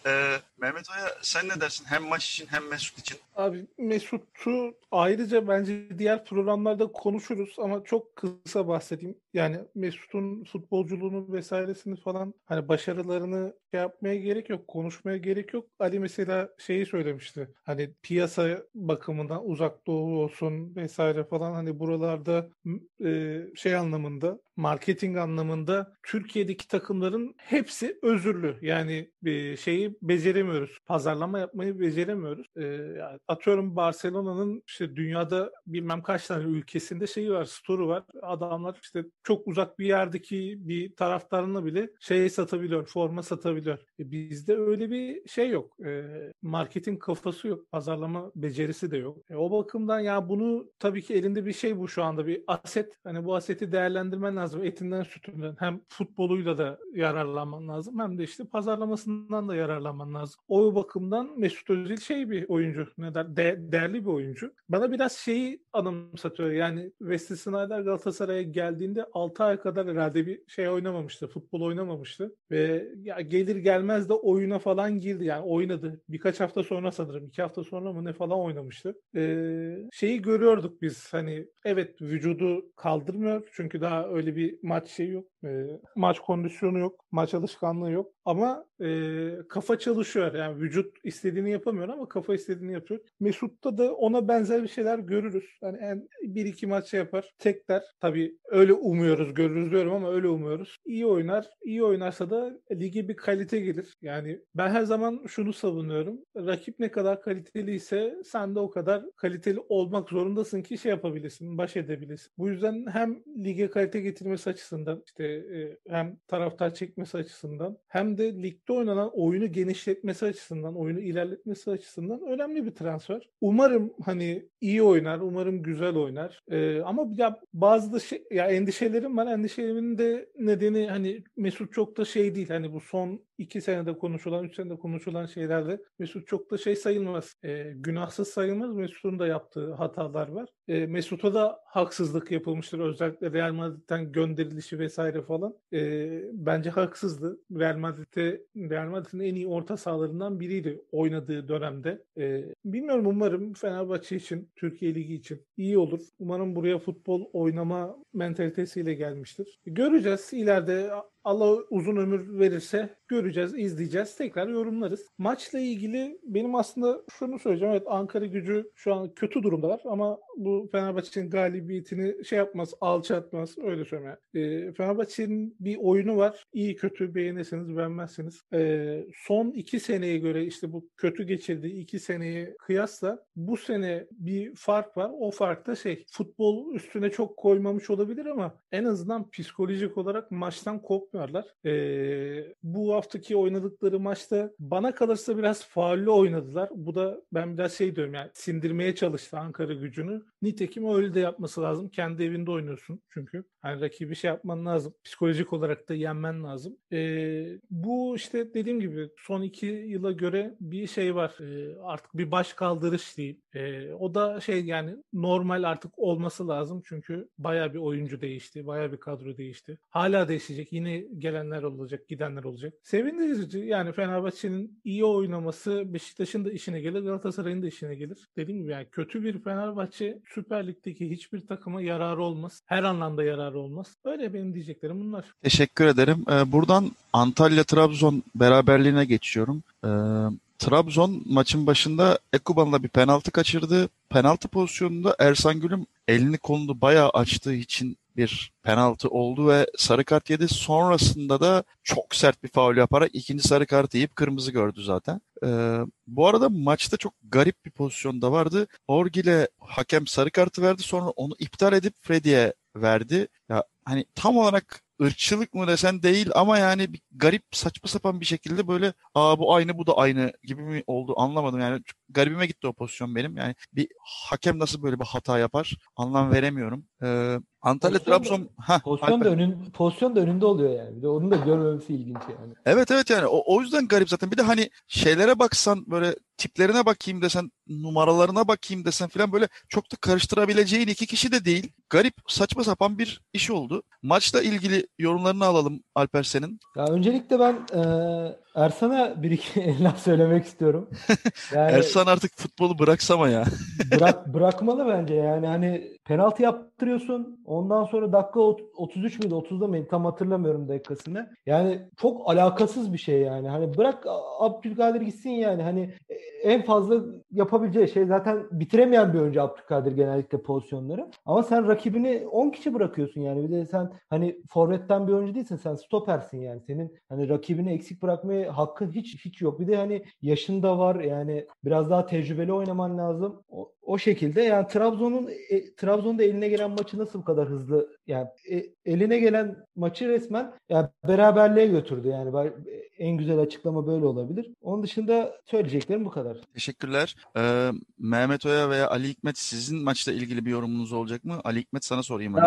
Ee, Mehmet Hoca sen ne dersin? Hem maç için hem Mesut için. Abi Mesut'u ayrıca bence diğer programlarda konuşuruz ama çok kısa bahsedeyim. Yani Mesut'un futbolculuğunu vesairesini falan hani başarılarını şey yapmaya gerek yok, konuşmaya gerek yok. Ali mesela şeyi söylemişti. Hani piyasa bakımından uzak doğu olsun vesaire falan hani buralarda e, şey anlamında marketing anlamında Türkiye'deki takımların hepsi özürlü. Yani bir şeyi beceremiyoruz. Pazarlama yapmayı beceremiyoruz. E, atıyorum Barcelona'nın işte dünyada bilmem kaç tane ülkesinde şeyi var, store'u var. Adamlar işte çok uzak bir yerdeki bir taraftarına bile şey satabiliyor, forma satabiliyor. E, bizde öyle bir şey yok. E, marketing kafası yok. Pazarlama becerisi de yok. E, o bakımdan ya bunu tabii ki elinde bir şey bu şu anda bir aset. Hani bu aseti değerlendirmen lazım. Etinden sütünden hem futboluyla da yararlanman lazım hem de işte pazarlamasından da yararlanman lazım. O bakımdan Mesut Özil şey bir oyuncu. Ne der? De- değerli bir oyuncu. Bana biraz şeyi anımsatıyor. Yani Wesley Sneijder Galatasaray'a geldiğinde 6 ay kadar herhalde bir şey oynamamıştı. Futbol oynamamıştı. Ve ya gelir gelmez de oyuna falan girdi. Yani oynadı. Birkaç hafta sonra sanırım. iki hafta sonra mı ne falan oynamıştı. Ee, şeyi görüyorduk biz. Hani evet vücudu kaldırmıyor. Çünkü daha öyle bir maç şeyi yok. Ee, maç kondisyonu yok. Maç alışkanlığı yok. Ama e, kafa çalışıyor. Yani vücut istediğini yapamıyor ama kafa istediğini yapıyor. Mesut'ta da ona benzer bir şeyler görürüz. Hani en bir iki maç şey yapar. Tekler. Tabii öyle umuyoruz, görürüz diyorum ama öyle umuyoruz. İyi oynar. İyi oynarsa da lige bir kalite gelir. Yani ben her zaman şunu savunuyorum. Rakip ne kadar kaliteliyse sen de o kadar kaliteli olmak zorundasın ki şey yapabilirsin, baş edebilirsin. Bu yüzden hem lige kalite getirmesi açısından işte e, hem taraftar çekmesi açısından hem de ligde oynanan oyunu genişletmesi açısından, oyunu ilerletmesi açısından önemli bir transfer. Umarım hani iyi oynar, umarım güzel oynar. Ee, ama ya bazı da şey, ya endişelerim var. Endişelerimin de nedeni hani Mesut çok da şey değil. Hani bu son iki senede konuşulan, üç senede konuşulan şeylerde Mesut çok da şey sayılmaz. E, günahsız sayılmaz. Mesut'un da yaptığı hatalar var. E, Mesut'a da haksızlık yapılmıştır. Özellikle Real Madrid'den gönderilişi vesaire falan. E, bence haksızdı. Real Madrid'de Real Madrid'in en iyi orta sahalarından biriydi oynadığı dönemde. E, bilmiyorum umarım Fenerbahçe için, Türkiye Ligi için iyi olur. Umarım buraya futbol oynama mentalitesiyle gelmiştir. Göreceğiz. İleride Allah uzun ömür verirse göreceğiz, izleyeceğiz, tekrar yorumlarız. Maçla ilgili benim aslında şunu söyleyeceğim. Evet Ankara gücü şu an kötü durumdalar ama bu Fenerbahçe'nin galibiyetini şey yapmaz, alçaltmaz. Öyle söyleyeyim. E, Fenerbahçe'nin bir oyunu var. İyi kötü beğenirsiniz, beğenmezsiniz. E, son iki seneye göre işte bu kötü geçirdiği iki seneye kıyasla bu sene bir fark var. O fark da şey futbol üstüne çok koymamış olabilir ama en azından psikolojik olarak maçtan kopmuyorlar. E, bu haftaki oynadıkları maçta bana kalırsa biraz faullü oynadılar. Bu da ben biraz şey diyorum yani sindirmeye çalıştı Ankara gücünü. Nitekim öyle de yapması lazım. Kendi evinde oynuyorsun çünkü. Hani rakibi şey yapman lazım. Psikolojik olarak da yenmen lazım. Ee, bu işte dediğim gibi son iki yıla göre bir şey var. Ee, artık bir baş kaldırış diyeyim. Ee, o da şey yani normal artık olması lazım. Çünkü baya bir oyuncu değişti. Baya bir kadro değişti. Hala değişecek. Yine gelenler olacak, gidenler olacak. Sevindirici. Yani Fenerbahçe'nin iyi oynaması Beşiktaş'ın da işine gelir, Galatasaray'ın da işine gelir. Dediğim gibi yani kötü bir Fenerbahçe Süper Lig'deki hiçbir takıma yararı olmaz. Her anlamda yararı olmaz. Öyle benim diyeceklerim bunlar. Teşekkür ederim. Ee, buradan Antalya-Trabzon beraberliğine geçiyorum. Ee, Trabzon maçın başında Ekuban'la bir penaltı kaçırdı. Penaltı pozisyonunda Ersan Gül'üm elini kolunu bayağı açtığı için bir penaltı oldu ve sarı kart yedi. Sonrasında da çok sert bir faul yaparak ikinci sarı kartı yiyip kırmızı gördü zaten. Ee, bu arada maçta çok garip bir pozisyonda vardı. Orgil'e hakem sarı kartı verdi sonra onu iptal edip Freddy'ye verdi. Ya hani tam olarak ırkçılık mı desen değil ama yani bir garip saçma sapan bir şekilde böyle aa bu aynı bu da aynı gibi mi oldu anlamadım yani çok garibime gitti o pozisyon benim yani bir hakem nasıl böyle bir hata yapar anlam veremiyorum. Ee, Antalya Pozisyon da- Trabzon ha Pozisyon da, önün, pozisyon da önünde oluyor yani. Bir de onu da görmemesi ilginç yani. Evet evet yani o, o yüzden garip zaten. Bir de hani şeylere baksan böyle tiplerine bakayım desen, numaralarına bakayım desen filan böyle çok da karıştırabileceğin iki kişi de değil. Garip, saçma sapan bir iş oldu. Maçla ilgili yorumlarını alalım Alper senin. Ya öncelikle ben e, Ersan'a bir iki laf söylemek istiyorum. Yani Ersan artık futbolu bıraksama ya. bırak bırakmalı bence yani hani penaltı yaptırıyorsun. Ondan sonra dakika ot- 33 müydü 30'da mıydı tam hatırlamıyorum dakikasını. Yani çok alakasız bir şey yani. Hani bırak Abdülkadir gitsin yani. Hani en fazla yapabileceği şey zaten bitiremeyen bir oyuncu Abdülkadir genellikle pozisyonları. Ama sen rakibini 10 kişi bırakıyorsun yani. Bir de sen hani forvetten bir oyuncu değilsin. Sen stopersin yani. Senin hani rakibini eksik bırakmaya hakkın hiç hiç yok. Bir de hani yaşın da var yani biraz daha tecrübeli oynaman lazım. O, o şekilde yani Trabzon'un e, Trabzon'da eline gelen maçı nasıl bu kadar hızlı yani e, eline gelen maçı resmen yani beraberliğe götürdü yani Ben- en güzel açıklama böyle olabilir. Onun dışında söyleyeceklerim bu kadar. Teşekkürler. Ee, Mehmet Oya veya Ali Hikmet sizin maçla ilgili bir yorumunuz olacak mı? Ali Hikmet sana sorayım önce.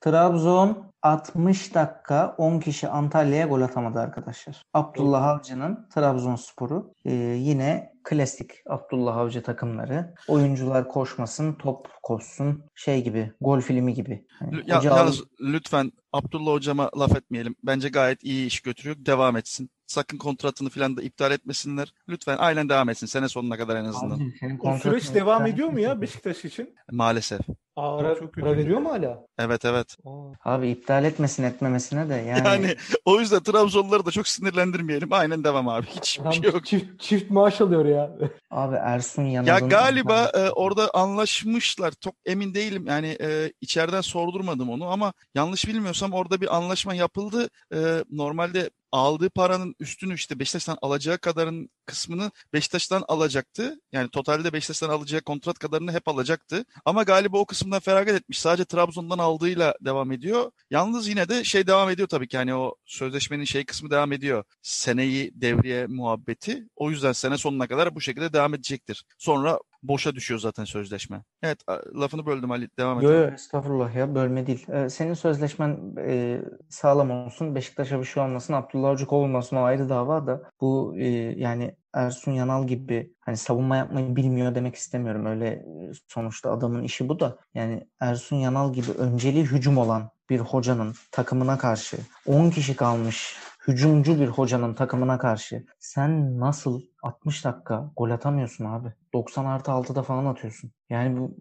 Trabzon, Trabzon 60 dakika 10 kişi Antalya'ya gol atamadı arkadaşlar. Abdullah Avcı'nın Trabzonspor'u e, yine klasik Abdullah Avcı takımları. Oyuncular koşmasın, top koşsun. Şey gibi, gol filmi gibi. Lü- Ya, yalnız lütfen Abdullah hocama laf etmeyelim. Bence gayet iyi iş götürüyor. Devam etsin. Sakın kontratını falan da iptal etmesinler. Lütfen aynen devam etsin. Sene sonuna kadar en azından. Abi, O süreç devam ediyor mu ya. Beşiktaş için? Maalesef. Aa, Para, çok kötü. veriyor mu hala? Evet evet. Aa. Abi iptal etmesin etmemesine de yani, Yani o yüzden Trabzonluları da çok sinirlendirmeyelim. Aynen devam abi. Hiçbir Adam şey yok. çift, çift maaş alıyor ya. abi Ersun Ya Yanal'ın galiba e, orada anlaşmışlar. Çok emin değilim. Yani e, içeriden sordurmadım onu ama yanlış bilmiyorsam orada bir anlaşma yapıldı. E, normalde aldığı paranın üstünü işte Beşiktaş'tan alacağı kadarın kısmını Beşiktaş'tan alacaktı. Yani totalde Beşiktaş'tan alacağı kontrat kadarını hep alacaktı. Ama galiba o kısımdan feragat etmiş. Sadece Trabzon'dan aldığıyla devam ediyor. Yalnız yine de şey devam ediyor tabii ki. Yani o sözleşmenin şey kısmı devam ediyor. Seneyi devriye muhabbeti. O yüzden sene sonuna kadar bu şekilde devam edecektir. Sonra boşa düşüyor zaten sözleşme. Evet lafını böldüm Ali. Devam et. Yo, yo, estağfurullah ya bölme değil. Ee, senin sözleşmen e, sağlam olsun. Beşiktaş'a bir şey olmasın. Abdullah Avcı kovulmasın. O ayrı dava da. Bu e, yani Ersun Yanal gibi hani savunma yapmayı bilmiyor demek istemiyorum. Öyle e, sonuçta adamın işi bu da. Yani Ersun Yanal gibi önceliği hücum olan bir hocanın takımına karşı 10 kişi kalmış hücumcu bir hocanın takımına karşı sen nasıl 60 dakika gol atamıyorsun abi? 90 artı 6'da falan atıyorsun. Yani bu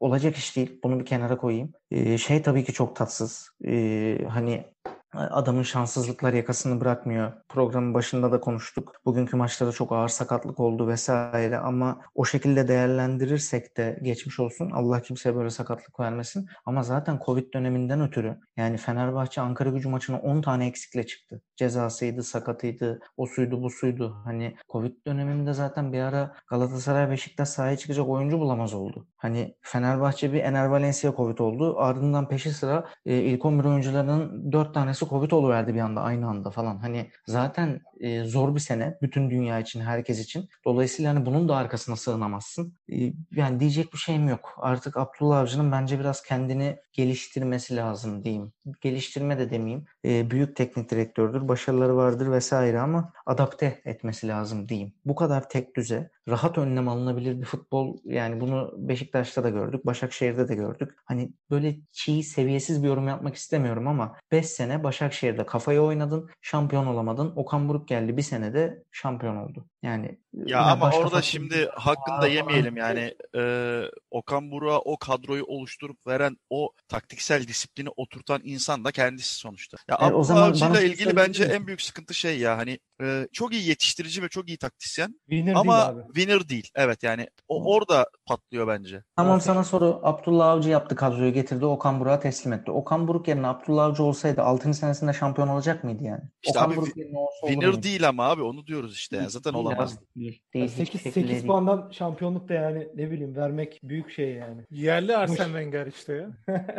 olacak iş değil. Bunu bir kenara koyayım. Ee, şey tabii ki çok tatsız. Ee, hani adamın şanssızlıklar yakasını bırakmıyor. Programın başında da konuştuk. Bugünkü maçlarda çok ağır sakatlık oldu vesaire ama o şekilde değerlendirirsek de geçmiş olsun. Allah kimseye böyle sakatlık vermesin. Ama zaten Covid döneminden ötürü yani Fenerbahçe Ankara gücü maçına 10 tane eksikle çıktı. Cezasıydı, sakatıydı, o suydu, bu suydu. Hani Covid döneminde zaten bir ara Galatasaray Beşiktaş sahaya çıkacak oyuncu bulamaz oldu. Hani Fenerbahçe bir Ener Valencia Covid oldu. Ardından peşi sıra e, ilk 11 oyuncularının 4 tanesi Covid oluverdi bir anda aynı anda falan. Hani zaten e, zor bir sene bütün dünya için, herkes için. Dolayısıyla hani bunun da arkasına sığınamazsın. E, yani diyecek bir şeyim yok. Artık Abdullah Avcı'nın bence biraz kendini geliştirmesi lazım diyeyim. Geliştirme de demeyeyim. E, büyük teknik direktördür, başarıları vardır vesaire ama adapte etmesi lazım diyeyim. Bu kadar tek düze, rahat önlem alınabilir bir futbol yani bunu Beşiktaş'ta da gördük, Başakşehir'de de gördük. Hani böyle çiğ, seviyesiz bir yorum yapmak istemiyorum ama 5 sene Başakşehir'de kafayı oynadın, şampiyon olamadın. Okan Buruk geldi bir senede şampiyon oldu. Yani Ya ama orada farklı- şimdi hakkını da yemeyelim yani e, Okan Buruk'a o kadroyu oluşturup veren o taktiksel disiplini oturtan insan da kendisi sonuçta. Ya E, o zaman bana ilgili bence en büyük sıkıntı şey ya hani e, çok iyi yetiştirici ve çok iyi taktisyen Winner ama değil abi. winner değil. Evet yani o orada patlıyor bence. Tamam Aferin. sana soru. Abdullah Avcı yaptı kadroyu getirdi. Okan Buruk'a teslim etti. Okan Buruk yerine Abdullah Avcı olsaydı 6. senesinde şampiyon olacak mıydı yani? İşte Okan abi Buruk yerine olsa Winner değil ama abi onu diyoruz işte. Yani zaten Değil olamaz. abi, Değil. Değil. hiçbir 8 şekilde 8 değil. puandan şampiyonluk da yani ne bileyim vermek büyük şey yani. Yerli Arsene Wenger işte ya.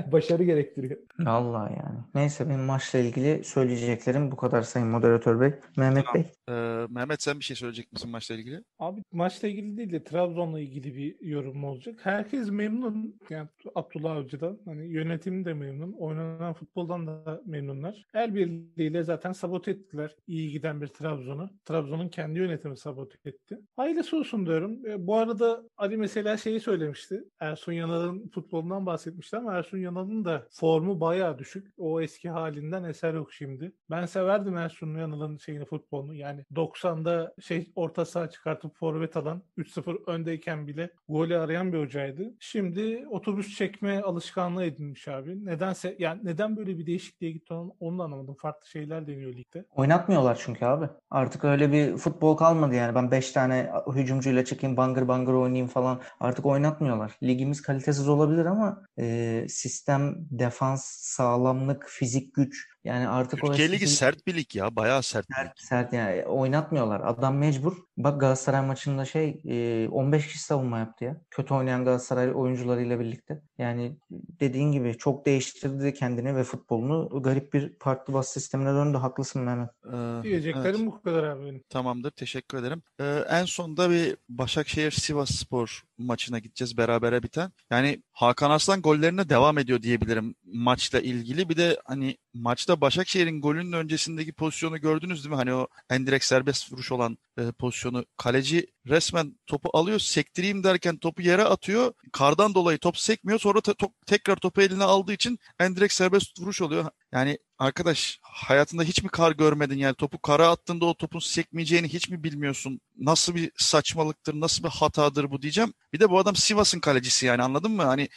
Başarı gerektiriyor. Vallahi yani. Neyse benim maçla ilgili söyleyeceklerim bu kadar Sayın Moderatör Bey. Mehmet Tamam. Ee, Mehmet sen bir şey söyleyecek misin maçla ilgili? Abi maçla ilgili değil de Trabzon'la ilgili bir yorum olacak. Herkes memnun. Yani Abdullah Avcı'dan. Hani yönetim de memnun. Oynanan futboldan da memnunlar. El birliğiyle zaten sabote ettiler. iyi giden bir Trabzon'u. Trabzon'un kendi yönetimi sabote etti. Hayırlısı olsun diyorum. E, bu arada Ali mesela şeyi söylemişti. Ersun Yanal'ın futbolundan bahsetmişti ama Ersun Yanal'ın da formu bayağı düşük. O eski halinden eser yok şimdi. Ben severdim Ersun Yanal'ın şeyini futbolunu. Yani 90'da şey orta saha çıkartıp forvet alan 3-0 öndeyken bile golü arayan bir hocaydı. Şimdi otobüs çekme alışkanlığı edinmiş abi. Nedense yani neden böyle bir değişikliğe gitti onu, onu anlamadım. Farklı şeyler deniyor ligde. Oynatmıyorlar çünkü abi. Artık öyle bir futbol kalmadı yani. Ben 5 tane hücumcuyla çıkayım bangır bangır oynayayım falan. Artık oynatmıyorlar. Ligimiz kalitesiz olabilir ama e, sistem, defans, sağlamlık, fizik güç yani artık Türkiye o Ligi eskisi- sert bir lig ya. Bayağı sert. Sert, sert yani oynatmıyorlar. Adam mecbur. Bak Galatasaray maçında şey e, 15 kişi savunma yaptı ya. Kötü oynayan Galatasaray oyuncularıyla birlikte. Yani dediğin gibi çok değiştirdi kendini ve futbolunu. Garip bir farklı bas sistemine döndü. Haklısın Mehmet. Ee, Diyeceklerim evet. bu kadar abi benim. Tamamdır. Teşekkür ederim. Ee, en sonda bir Başakşehir Sivas Spor maçına gideceğiz berabere biten. Yani Hakan Arslan gollerine devam ediyor diyebilirim maçla ilgili. Bir de hani maçta Başakşehir'in golünün öncesindeki pozisyonu gördünüz değil mi? Hani o endirekt serbest vuruş olan e, pozisyonu. Kaleci resmen topu alıyor, sektireyim derken topu yere atıyor. Kardan dolayı top sekmiyor. Sonra te- top- tekrar topu eline aldığı için endirekt serbest vuruş oluyor. Yani arkadaş hayatında hiç mi kar görmedin yani topu kara attığında o topun sekmeyeceğini hiç mi bilmiyorsun? Nasıl bir saçmalıktır, nasıl bir hatadır bu diyeceğim. Bir de bu adam Sivas'ın kalecisi yani anladın mı? Hani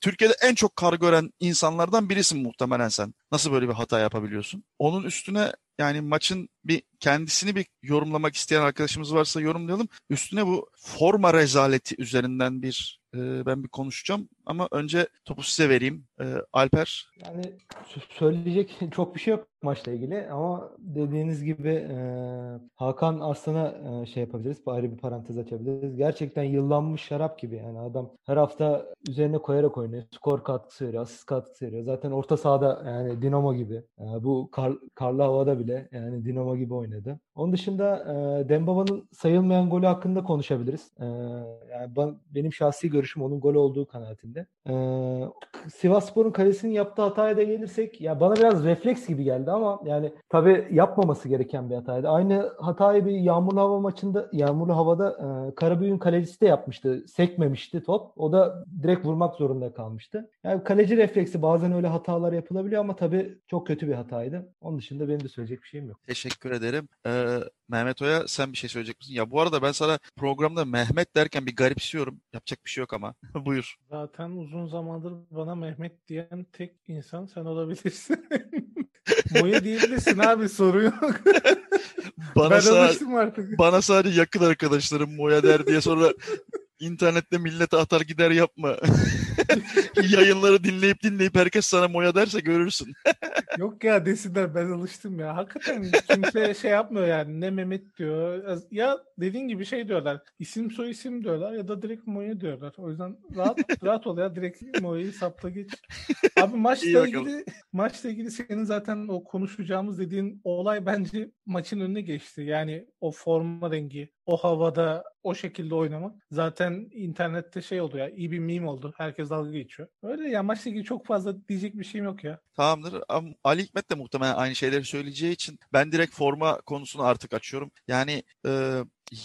Türkiye'de en çok kar gören insanlardan birisin muhtemelen sen. Nasıl böyle bir hata yapabiliyorsun? Onun üstüne yani maçın bir kendisini bir yorumlamak isteyen arkadaşımız varsa yorumlayalım. Üstüne bu forma rezaleti üzerinden bir e, ben bir konuşacağım ama önce topu size vereyim. E, Alper Yani sö- söyleyecek çok bir şey yok maçla ilgili ama dediğiniz gibi e, Hakan Arslan'a e, şey yapabiliriz. Ayrı bir parantez açabiliriz. Gerçekten yıllanmış şarap gibi yani adam her hafta üzerine koyarak oynuyor. Skor katkısı veriyor, asist katkısı veriyor. Zaten orta sahada yani Dinamo gibi. E, bu kar, karlı havada bile yani Dinamo gibi oynadı. Onun dışında e, Dembaba'nın sayılmayan golü hakkında konuşabiliriz. E, yani ben- benim şahsi görüşüm onun gol olduğu kanaatinde. E, Sivasspor'un kalesinin yaptığı hataya da gelirsek ya bana biraz refleks gibi geldi ama yani tabii yapmaması gereken bir hataydı. Aynı hatayı bir yağmurlu hava maçında yağmurlu havada e, Karabüyük'ün kalecisi de yapmıştı. Sekmemişti top. O da direkt vurmak zorunda kalmıştı. Yani kaleci refleksi bazen öyle hatalar yapılabiliyor ama tabii çok kötü bir hataydı. Onun dışında benim de söyleyecek bir şeyim yok. teşekkür ederim. E, Mehmet Oya sen bir şey söyleyecek misin? Ya bu arada ben sana programda Mehmet derken bir garipsiyorum. Yapacak bir şey yok ama. Buyur. Zaten uzun zamandır bana Mehmet diyen tek insan sen olabilirsin. Moya diyebilirsin abi sorun yok. Bana, ben sa- alıştım artık. bana sadece yakın arkadaşlarım Moya der diye sonra internette millete atar gider yapma. Yayınları dinleyip dinleyip herkes sana Moya derse görürsün. Yok ya desinler ben alıştım ya. Hakikaten kimse şey yapmıyor yani. Ne Mehmet diyor. Ya dediğin gibi şey diyorlar. İsim soy isim diyorlar ya da direkt Moya diyorlar. O yüzden rahat rahat ol ya. Direkt Moya'yı sapla geç. Abi maçla ilgili maçla ilgili senin zaten o konuşacağımız dediğin olay bence maçın önüne geçti. Yani o forma rengi, o havada o şekilde oynamak zaten internette şey oldu ya iyi bir meme oldu. Herkes dalga geçiyor. Öyle ya maçla ilgili çok fazla diyecek bir şeyim yok ya. Tamamdır. Ama Ali Hikmet de muhtemelen aynı şeyleri söyleyeceği için ben direkt forma konusunu artık açıyorum. Yani e,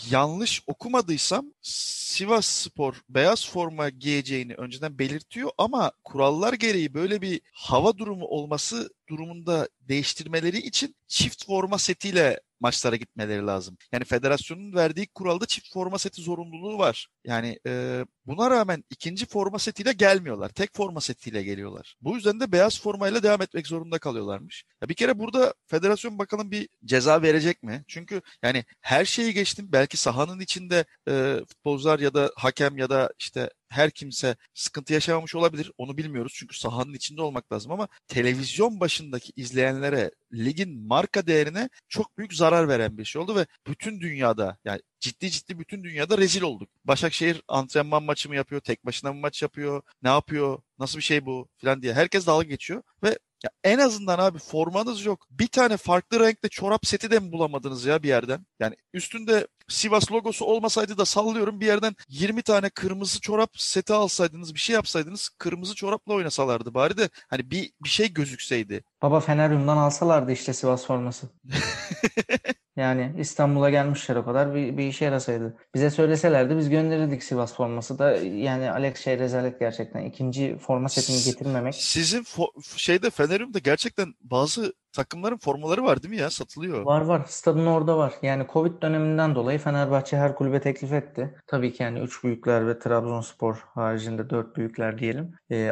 yanlış okumadıysam Sivas Spor beyaz forma giyeceğini önceden belirtiyor ama kurallar gereği böyle bir hava durumu olması durumunda değiştirmeleri için çift forma setiyle maçlara gitmeleri lazım. Yani federasyonun verdiği kuralda çift forma seti zorunluluğu var. Yani e, buna rağmen ikinci forma setiyle gelmiyorlar. Tek forma setiyle geliyorlar. Bu yüzden de beyaz formayla devam etmek zorunda kalıyorlarmış. Ya bir kere burada federasyon bakalım bir ceza verecek mi? Çünkü yani her şeyi geçtim. Belki sahanın içinde e, futbolcular ya da hakem ya da işte her kimse sıkıntı yaşamamış olabilir. Onu bilmiyoruz çünkü sahanın içinde olmak lazım ama televizyon başındaki izleyenlere ligin marka değerine çok büyük zarar veren bir şey oldu ve bütün dünyada yani ciddi ciddi bütün dünyada rezil olduk. Başakşehir antrenman maçı mı yapıyor, tek başına mı maç yapıyor, ne yapıyor, nasıl bir şey bu falan diye herkes dalga geçiyor ve Ya en azından abi formanız yok. Bir tane farklı renkte çorap seti de mi bulamadınız ya bir yerden? Yani üstünde Sivas logosu olmasaydı da sallıyorum bir yerden 20 tane kırmızı çorap seti alsaydınız bir şey yapsaydınız kırmızı çorapla oynasalardı bari de hani bir bir şey gözükseydi. Baba Feneryum'dan alsalardı işte Sivas forması. Yani İstanbul'a gelmişler o kadar bir, bir işe yarasaydı. Bize söyleselerdi biz gönderirdik Sivas forması da yani Alex şey rezalet gerçekten. İkinci forma setini getirmemek. Sizin fo- şeyde Feneryum'da gerçekten bazı takımların formaları var değil mi ya? Satılıyor. Var var. Stadın orada var. Yani Covid döneminden dolayı Fenerbahçe her kulübe teklif etti. Tabii ki yani üç büyükler ve Trabzonspor haricinde dört büyükler diyelim. Ee,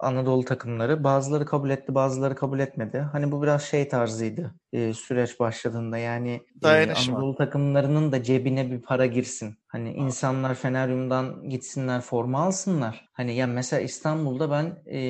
Anadolu takımları. Bazıları kabul etti, bazıları kabul etmedi. Hani bu biraz şey tarzıydı e, süreç başladığında. Yani e. Anadolu takımlarının da cebine bir para girsin. Hani insanlar Feneryum'dan gitsinler forma alsınlar. Hani ya mesela İstanbul'da ben e,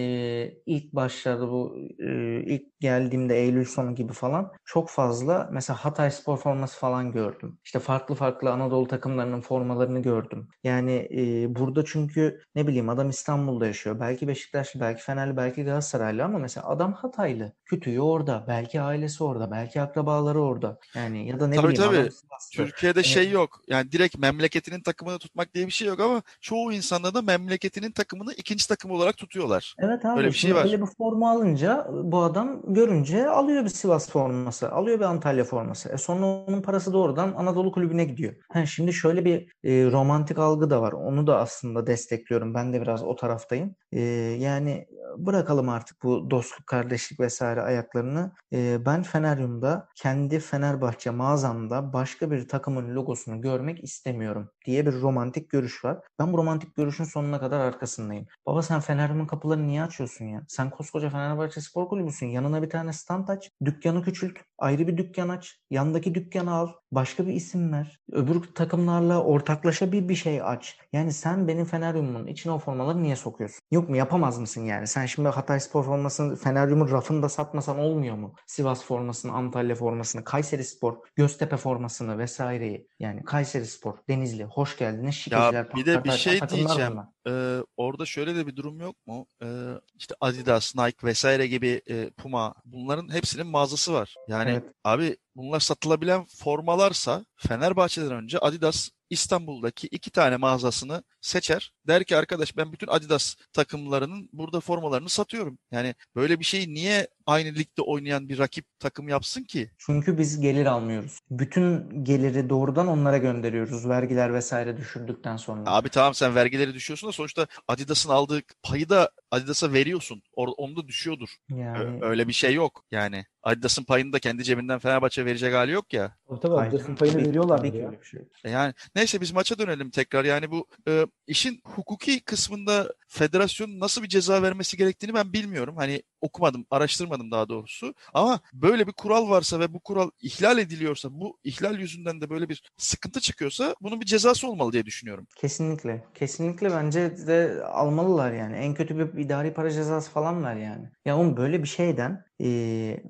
ilk başlarda bu e, ilk geldiğimde Eylül sonu gibi falan çok fazla mesela Hatay spor forması falan gördüm. İşte farklı farklı Anadolu takımlarının formalarını gördüm. Yani e, burada çünkü ne bileyim adam İstanbul'da yaşıyor. Belki Beşiktaşlı, belki Fenerli, belki Galatasaraylı ama mesela adam Hataylı. Kütüğü orada. Belki ailesi orada. Belki akrabaları orada. Yani ya da ne Tabii, bileyim tabii. Sivaslı. Türkiye'de Hani- şey yok. Yani direkt memleketinin takımını tutmak diye bir şey yok ama çoğu insanda da memleketinin takımını ikinci takım olarak tutuyorlar. Evet abi Öyle bir şey var. öyle bir forma alınca bu adam görünce alıyor bir Sivas forması, alıyor bir Antalya forması. E sonra onun parası doğrudan Anadolu kulübüne gidiyor. Ha, şimdi şöyle bir e, romantik algı da var. Onu da aslında destekliyorum. Ben de biraz o taraftayım. E, yani bırakalım artık bu dostluk, kardeşlik vesaire ayaklarını. E, ben Feneryum'da kendi Fenerbahçe mağazamda başka bir takımın logosunu görmek istemiyorum them. Diye bir romantik görüş var. Ben bu romantik görüşün sonuna kadar arkasındayım. Baba sen Feneryum'un kapılarını niye açıyorsun ya? Sen koskoca Fenerbahçe Spor Kulübüsün. Yanına bir tane stand aç. Dükkanı küçült. Ayrı bir dükkan aç. Yandaki dükkanı al. Başka bir isim ver. Öbür takımlarla ortaklaşa bir bir şey aç. Yani sen benim Feneryum'un içine o formaları niye sokuyorsun? Yok mu? Yapamaz mısın yani? Sen şimdi Hatay Spor formasını Feneryum'un rafında satmasan olmuyor mu? Sivas formasını, Antalya formasını, Kayseri Spor, Göztepe formasını vesaireyi. Yani Kayseri Spor, Denizli, hoş geldiniz. Şikeciler, bir de bir şey diyeceğim. Ee, orada şöyle de bir durum yok mu? Ee, işte Adidas, Nike vesaire gibi e, Puma bunların hepsinin mağazası var. Yani Evet. abi bunlar satılabilen formalarsa Fenerbahçe'den önce Adidas İstanbul'daki iki tane mağazasını seçer. Der ki arkadaş ben bütün Adidas takımlarının burada formalarını satıyorum. Yani böyle bir şeyi niye aynı ligde oynayan bir rakip takım yapsın ki? Çünkü biz gelir almıyoruz. Bütün geliri doğrudan onlara gönderiyoruz. Vergiler vesaire düşürdükten sonra. Abi tamam sen vergileri düşüyorsun da sonuçta Adidas'ın aldığı payı da Adidas'a veriyorsun. Or onu da düşüyordur. Ö- Yani Öyle bir şey yok. Yani Adidas'ın payını da kendi cebinden Fenerbahçe verecek hali yok ya. Tabii tabii Adidas'ın payını tabii- veriyorlar tabii ya. bir şey. E Yani neyse biz maça dönelim tekrar. Yani bu e, işin hukuki kısmında federasyonun nasıl bir ceza vermesi gerektiğini ben bilmiyorum. Hani okumadım, araştırmadım daha doğrusu. Ama böyle bir kural varsa ve bu kural ihlal ediliyorsa, bu ihlal yüzünden de böyle bir sıkıntı çıkıyorsa bunun bir cezası olmalı diye düşünüyorum. Kesinlikle. Kesinlikle bence de almalılar yani. En kötü bir idari para cezası falan ver yani. Ya oğlum böyle bir şeyden eee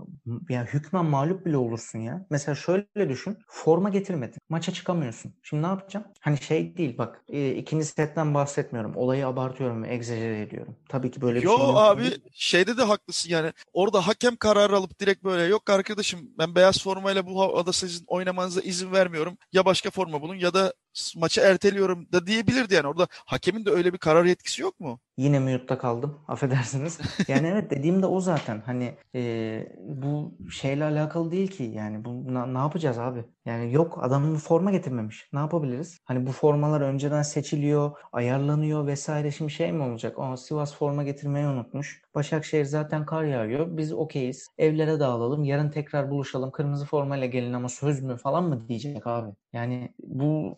ya hükmen mağlup bile olursun ya. Mesela şöyle düşün. Forma getirmedin. Maça çıkamıyorsun. Şimdi ne yapacağım? Hani şey değil bak. E, ikinci setten bahsetmiyorum. Olayı abartıyorum egzajere ediyorum. Tabii ki böyle bir Yo şey mümkün abi değil. şeyde de haklısın yani. Orada hakem kararı alıp direkt böyle yok arkadaşım ben beyaz formayla bu havada sizin oynamanıza izin vermiyorum. Ya başka forma bulun ya da maçı erteliyorum da diyebilirdi yani. Orada hakemin de öyle bir karar yetkisi yok mu? Yine mute'da kaldım. Affedersiniz. Yani evet dediğim de o zaten. Hani e, bu şeyle alakalı değil ki. Yani bu na- ne yapacağız abi? Yani yok adamın forma getirmemiş. Ne yapabiliriz? Hani bu formalar önceden seçiliyor, ayarlanıyor vesaire. Şimdi şey mi olacak? Aa, Sivas forma getirmeyi unutmuş. Başakşehir zaten kar yağıyor. Biz okeyiz. Evlere dağılalım. Yarın tekrar buluşalım. Kırmızı formayla gelin ama söz mü falan mı diyecek abi? Yani bu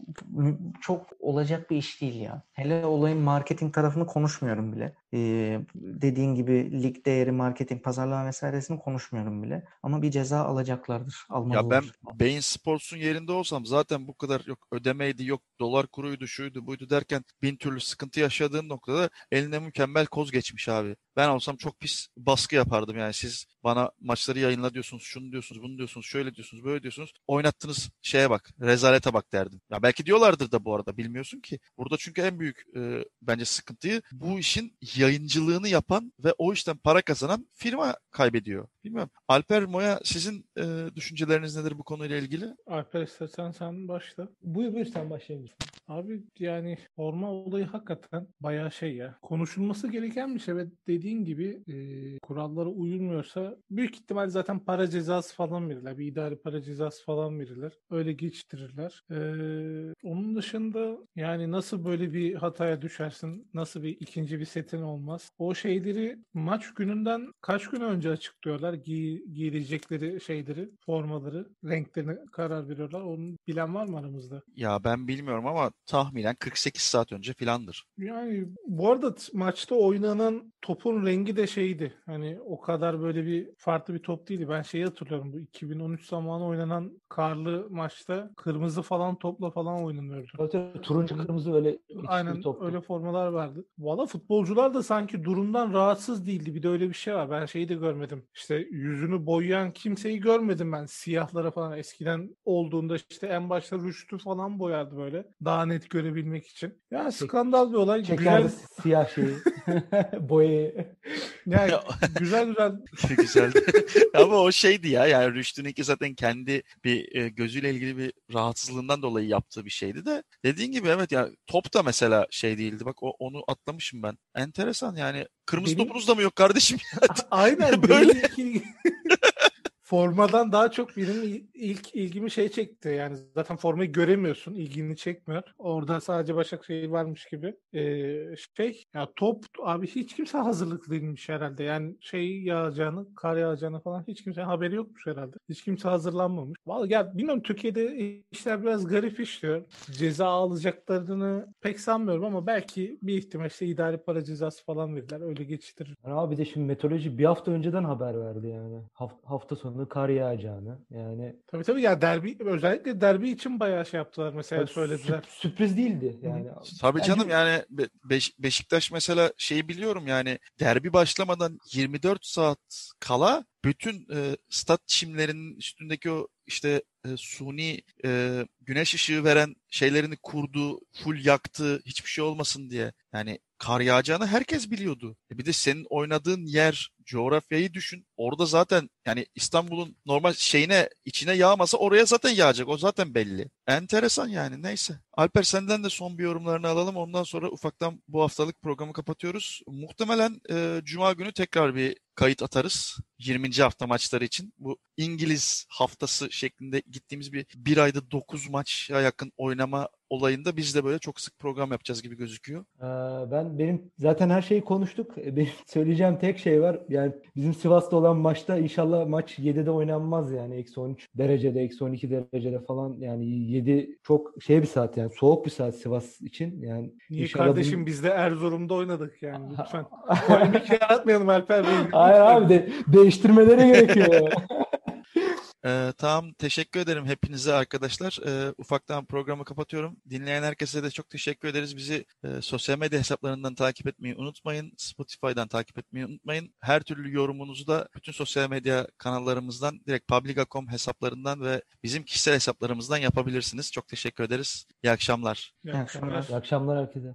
çok olacak bir iş değil ya. Hele olayın marketing tarafını konuşmuyorum bile. Ee, dediğin gibi lig değeri, marketing, pazarlama vesairesini konuşmuyorum bile. Ama bir ceza alacaklardır. Ya Almalılar. ben Beyin Sports'un yerinde olsam zaten bu kadar yok ödemeydi, yok dolar kuruydu, şuydu, buydu derken bin türlü sıkıntı yaşadığın noktada eline mükemmel koz geçmiş abi. Ben olsam çok pis baskı yapardım yani siz bana maçları yayınla diyorsunuz, şunu diyorsunuz, bunu diyorsunuz, şöyle diyorsunuz, böyle diyorsunuz. Oynattığınız şeye bak, rezalete bak derdim. Ya belki diyorlardır da bu arada bilmiyorsun ki. Burada çünkü en büyük e, bence sıkıntıyı bu işin yayıncılığını yapan ve o işten para kazanan firma kaybediyor. Bilmiyorum. Alper Moya sizin e, düşünceleriniz nedir bu konuyla ilgili? Alper istersen sen başla. Buyur buyur sen başlayabilirsin. Abi yani forma olayı hakikaten bayağı şey ya. Konuşulması gereken bir şey ve dediğin gibi e, kurallara uyulmuyorsa büyük ihtimal zaten para cezası falan verirler. Bir idari para cezası falan verirler. Öyle geçtirirler. E, onun dışında yani nasıl böyle bir hataya düşersin? Nasıl bir ikinci bir setin olmaz? O şeyleri maç gününden kaç gün önce açıklıyorlar. Giy, giyilecekleri şeyleri, formaları, renklerine karar veriyorlar. Onu bilen var mı aramızda? Ya ben bilmiyorum ama tahminen 48 saat önce filandır. Yani bu arada maçta oynanan topun rengi de şeydi. Hani o kadar böyle bir farklı bir top değildi. Ben şeyi hatırlıyorum. Bu 2013 zamanı oynanan karlı maçta kırmızı falan topla falan oynanıyordu. Evet, turuncu kırmızı öyle Aynen toptu. öyle formalar vardı. Valla futbolcular da sanki durumdan rahatsız değildi. Bir de öyle bir şey var. Ben şeyi de görmedim. İşte yüzünü boyayan kimseyi görmedim ben. Siyahlara falan eskiden olduğunda işte en başta rüştü falan boyardı böyle. Daha net görebilmek için. Ya Çek- skandal bir olay. Çekerdi Güzel, siyah şeyi. Boyayı. yani Ya- güzel güzel Güzeldi. Ama o şeydi ya yani Rüştü'nünki zaten kendi bir e, gözüyle ilgili bir rahatsızlığından dolayı yaptığı bir şeydi de dediğin gibi evet ya top da mesela şey değildi. Bak o, onu atlamışım ben. Enteresan yani. Kırmızı Benim- topunuz da mı yok kardeşim? Aynen Böyle. böyle formadan daha çok benim il- ilk ilgimi şey çekti. Yani zaten formayı göremiyorsun, ilgini çekmiyor. Orada sadece Başakşehir varmış gibi. Ee, şey ya top abi hiç kimse hazırlıklı değilmiş herhalde. Yani şey yağacağını, kar yağacağını falan hiç kimsenin haberi yokmuş herhalde. Hiç kimse hazırlanmamış. Vallahi ya bilmiyorum Türkiye'de işler biraz garip işliyor. Ceza alacaklarını pek sanmıyorum ama belki bir ihtimal işte idari para cezası falan verirler. Öyle geçiştirir. Yani abi de şimdi meteoroloji bir hafta önceden haber verdi yani. Haf- hafta sonu kar yağacağını. Yani Tabii tabii ya derbi özellikle derbi için bayağı şey yaptılar mesela tabii söylediler. sürp- sürpriz değildi yani. Tabii Bence- canım yani Be- Beş- Beşiktaş mesela şeyi biliyorum yani derbi başlamadan 24 saat kala bütün e, stat çimlerinin üstündeki o işte e, suni e, güneş ışığı veren şeylerini kurdu, full yaktı, hiçbir şey olmasın diye. Yani kar yağacağını herkes biliyordu. E bir de senin oynadığın yer, coğrafyayı düşün. Orada zaten yani İstanbul'un normal şeyine, içine yağmasa oraya zaten yağacak. O zaten belli. Enteresan yani neyse. Alper senden de son bir yorumlarını alalım. Ondan sonra ufaktan bu haftalık programı kapatıyoruz. Muhtemelen e, Cuma günü tekrar bir kayıt atarız. 20. hafta maçları için. Bu İngiliz haftası şeklinde gittiğimiz bir bir ayda 9 maça yakın oynama olayında biz de böyle çok sık program yapacağız gibi gözüküyor. Ee, ben benim zaten her şeyi konuştuk. E, Benim söyleyeceğim tek şey var. Yani bizim Sivas'ta olan maçta inşallah maç 7'de oynanmaz yani. Eksi 13 derecede, eksi 12 derecede falan. Yani 7 çok şey bir saat yani. Soğuk bir saat Sivas için. Yani Niye İnşallah kardeşim bunu- biz de Erzurum'da oynadık yani lütfen. Polemik yaratmayalım Alper Bey. Hayır abi de değiştirmeleri gerekiyor. Ee, tamam teşekkür ederim hepinize arkadaşlar. Ee, ufaktan programı kapatıyorum. Dinleyen herkese de çok teşekkür ederiz. Bizi e, sosyal medya hesaplarından takip etmeyi unutmayın. Spotify'dan takip etmeyi unutmayın. Her türlü yorumunuzu da bütün sosyal medya kanallarımızdan direkt Publica.com hesaplarından ve bizim kişisel hesaplarımızdan yapabilirsiniz. Çok teşekkür ederiz. İyi akşamlar. İyi akşamlar. İyi akşamlar herkese.